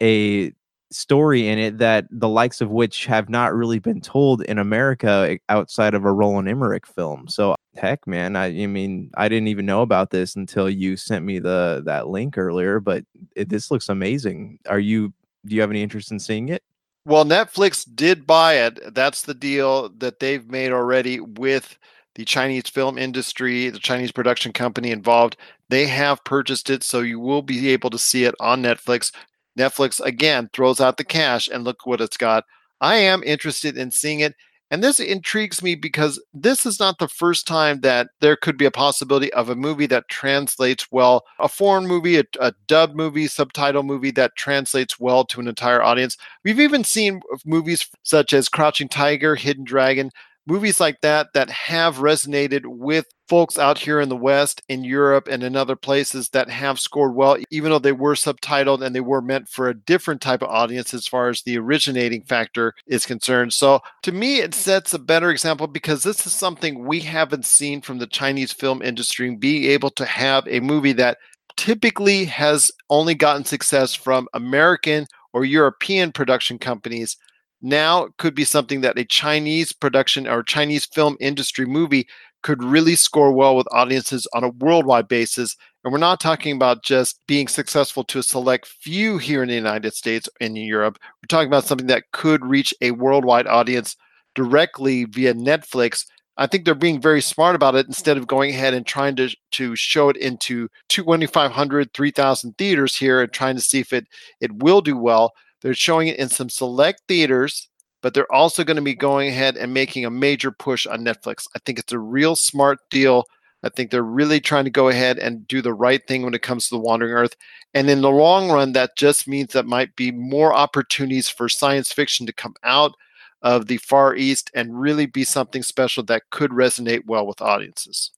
a story in it that the likes of which have not really been told in America outside of a Roland Emmerich film. So heck, man, I, I mean, I didn't even know about this until you sent me the that link earlier. But it, this looks amazing. Are you? Do you have any interest in seeing it? Well, Netflix did buy it. That's the deal that they've made already with the Chinese film industry, the Chinese production company involved. They have purchased it, so you will be able to see it on Netflix. Netflix again throws out the cash and look what it's got. I am interested in seeing it. And this intrigues me because this is not the first time that there could be a possibility of a movie that translates well, a foreign movie, a, a dub movie, subtitle movie that translates well to an entire audience. We've even seen movies such as Crouching Tiger, Hidden Dragon, movies like that that have resonated with folks out here in the West, in Europe, and in other places that have scored well, even though they were subtitled and they were meant for a different type of audience as far as the originating factor is concerned. So to me, it sets a better example because this is something we haven't seen from the Chinese film industry, being able to have a movie that typically has only gotten success from American or European production companies now could be something that a Chinese production or Chinese film industry movie could really score well with audiences on a worldwide basis. And we're not talking about just being successful to a select few here in the United States and in Europe. We're talking about something that could reach a worldwide audience directly via Netflix. I think they're being very smart about it instead of going ahead and trying to, to show it into 2,500, 3,000 theaters here and trying to see if it, it will do well. They're showing it in some select theaters, but they're also going to be going ahead and making a major push on Netflix. I think it's a real smart deal. I think they're really trying to go ahead and do the right thing when it comes to the Wandering Earth. And in the long run, that just means that might be more opportunities for science fiction to come out of the Far East and really be something special that could resonate well with audiences.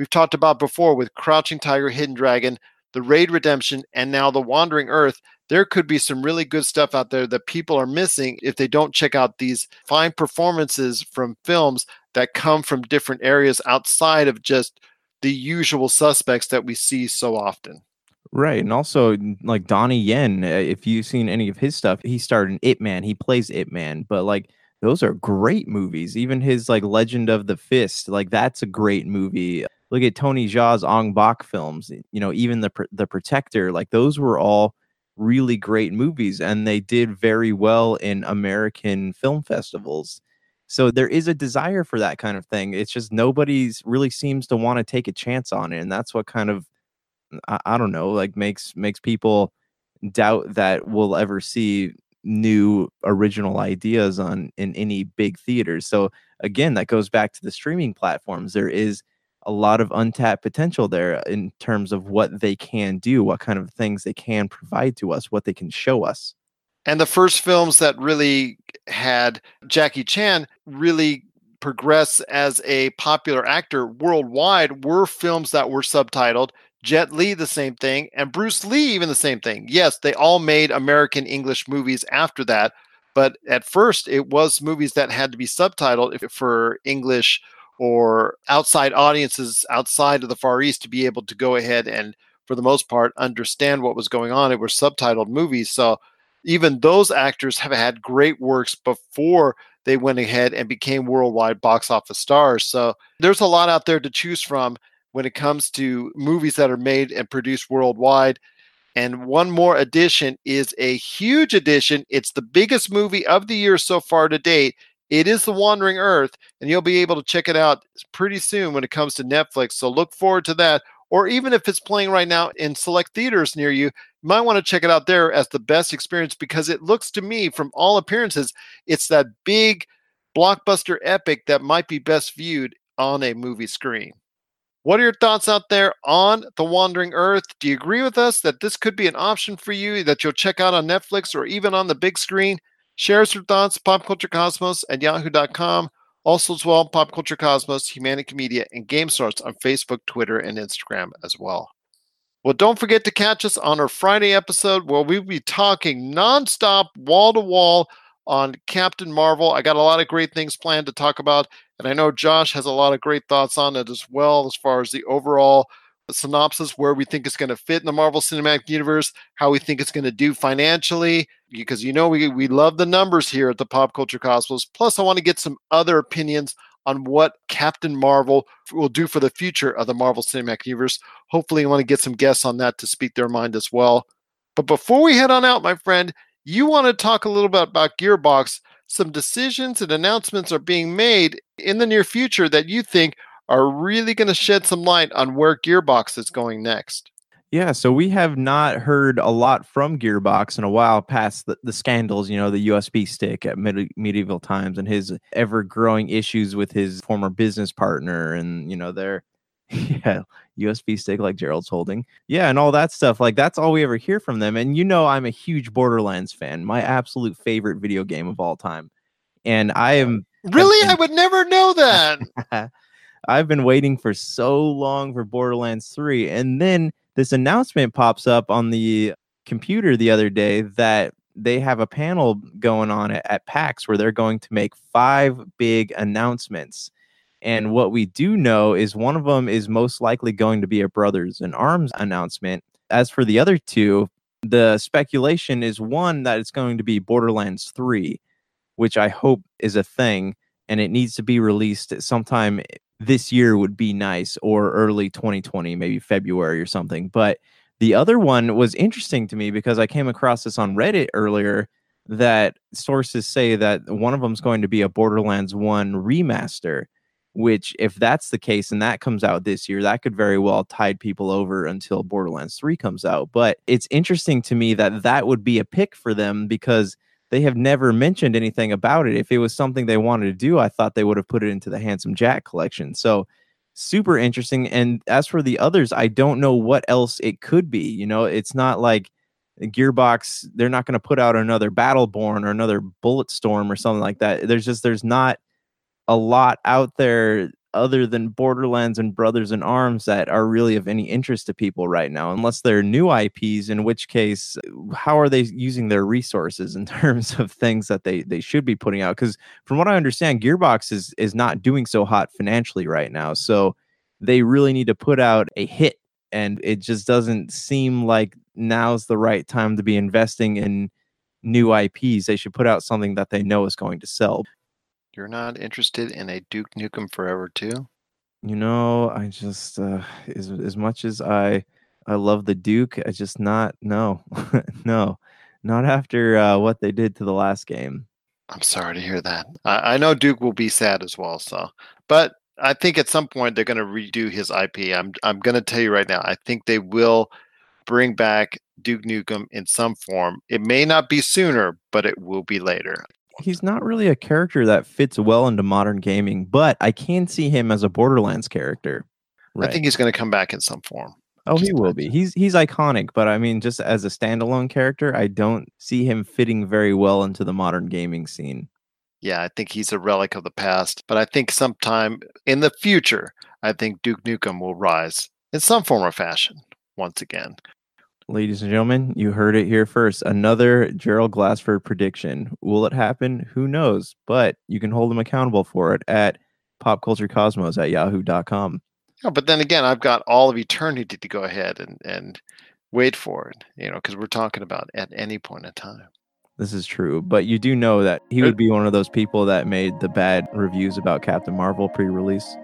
We've talked about before with Crouching Tiger, Hidden Dragon, The Raid Redemption, and now The Wandering Earth there could be some really good stuff out there that people are missing if they don't check out these fine performances from films that come from different areas outside of just the usual suspects that we see so often. Right. And also, like Donnie Yen, uh, if you've seen any of his stuff, he starred in Ip Man. He plays Ip Man, but like those are great movies. Even his like Legend of the Fist, like that's a great movie. Look at Tony Jaa's Ong Bak films, you know, even the the Protector, like those were all really great movies and they did very well in American film festivals. So there is a desire for that kind of thing. It's just nobody's really seems to want to take a chance on it. And that's what kind of I, I don't know, like makes makes people doubt that we'll ever see new original ideas on in any big theaters. So again, that goes back to the streaming platforms. There is a lot of untapped potential there uh, in terms of what they can do, what kind of things they can provide to us, what they can show us. And the first films that really had Jackie Chan really progress as a popular actor worldwide were films that were subtitled. Jet Li, the same thing, and Bruce Lee, even the same thing. Yes, they all made American English movies after that, but at first it was movies that had to be subtitled for English or outside audiences outside of the Far East to be able to go ahead and, for the most part, understand what was going on. It were subtitled movies. So even those actors have had great works before they went ahead and became worldwide box office stars. So there's a lot out there to choose from when it comes to movies that are made and produced worldwide. And one more addition is a huge addition. It's the biggest movie of the year so far to date. It is The Wandering Earth, and you'll be able to check it out pretty soon when it comes to Netflix. So look forward to that. Or even if it's playing right now in select theaters near you, you might want to check it out there as the best experience because it looks to me, from all appearances, it's that big blockbuster epic that might be best viewed on a movie screen. What are your thoughts out there on The Wandering Earth? Do you agree with us that this could be an option for you that you'll check out on Netflix or even on the big screen? Share us your thoughts, popculturecosmos at yahoo.com. Also, as well, Pop Culture Cosmos, Humanica Media, and Game Source on Facebook, Twitter, and Instagram as well. Well, don't forget to catch us on our Friday episode where we'll be talking nonstop, wall to wall on Captain Marvel. I got a lot of great things planned to talk about, and I know Josh has a lot of great thoughts on it as well, as far as the overall synopsis, where we think it's going to fit in the Marvel Cinematic Universe, how we think it's going to do financially, because you know we, we love the numbers here at the Pop Culture Cosmos. Plus, I want to get some other opinions on what Captain Marvel will do for the future of the Marvel Cinematic Universe. Hopefully, I want to get some guests on that to speak their mind as well. But before we head on out, my friend, you want to talk a little bit about Gearbox. Some decisions and announcements are being made in the near future that you think are really going to shed some light on where Gearbox is going next. Yeah, so we have not heard a lot from Gearbox in a while past the, the scandals, you know, the USB stick at Medi- medieval times and his ever growing issues with his former business partner and, you know, their *laughs* yeah, USB stick like Gerald's holding. Yeah, and all that stuff. Like that's all we ever hear from them. And you know I'm a huge Borderlands fan, my absolute favorite video game of all time. And I am Really? I *laughs* would never know that. *laughs* I've been waiting for so long for Borderlands 3 and then this announcement pops up on the computer the other day that they have a panel going on at, at PAX where they're going to make five big announcements. And what we do know is one of them is most likely going to be a Brothers in Arms announcement. As for the other two, the speculation is one that it's going to be Borderlands 3, which I hope is a thing and it needs to be released sometime this year would be nice or early 2020 maybe february or something but the other one was interesting to me because i came across this on reddit earlier that sources say that one of them is going to be a borderlands 1 remaster which if that's the case and that comes out this year that could very well tide people over until borderlands 3 comes out but it's interesting to me that that would be a pick for them because they have never mentioned anything about it. If it was something they wanted to do, I thought they would have put it into the Handsome Jack collection. So super interesting. And as for the others, I don't know what else it could be. You know, it's not like Gearbox, they're not going to put out another Battleborn or another Bulletstorm or something like that. There's just, there's not a lot out there other than Borderlands and Brothers in Arms that are really of any interest to people right now, unless they're new IPs, in which case, how are they using their resources in *laughs* terms of things that they, they should be putting out? Because from what I understand, Gearbox is, is not doing so hot financially right now. So they really need to put out a hit. And it just doesn't seem like now's the right time to be investing in new IPs. They should put out something that they know is going to sell. You're not interested in a Duke Nukem Forever too? You know, I just uh, as as much as I I love the Duke, I just not no *laughs* no not after uh, what they did to the last game. I'm sorry to hear that. I, I know Duke will be sad as well. So, but I think at some point they're going to redo his IP. I'm I'm going to tell you right now. I think they will bring back Duke Nukem in some form. It may not be sooner, but it will be later he's not really a character that fits well into modern gaming, but I can see him as a Borderlands character. Right. I think he's going to come back in some form. Oh, he will be. He's he's iconic, but I mean, just as a standalone character, I don't see him fitting very well into the modern gaming scene. Yeah, I think he's a relic of the past, but I think sometime in the future, I think Duke Nukem will rise in some form or fashion once again ladies and gentlemen, you heard it here first. Another Gerald Glassford prediction. Will it happen? Who knows? But you can hold him accountable for it at popculturecosmos at yahoo.com. Yeah, but then again, I've got all of eternity to go ahead and, and wait for it, you know, because we're talking about at any point in time. This is true, but you do know that he would be one of those people that made the bad reviews about Captain Marvel pre-release.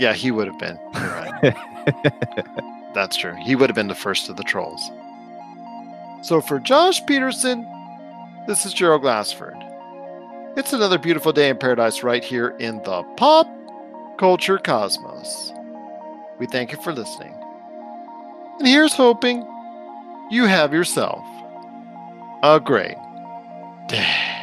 Yeah, he would have been. You're right. *laughs* That's true. He would have been the first of the trolls. So for Josh Peterson, this is Gerald Glassford. It's another beautiful day in paradise right here in the pop culture cosmos. We thank you for listening. And here's hoping you have yourself a great day.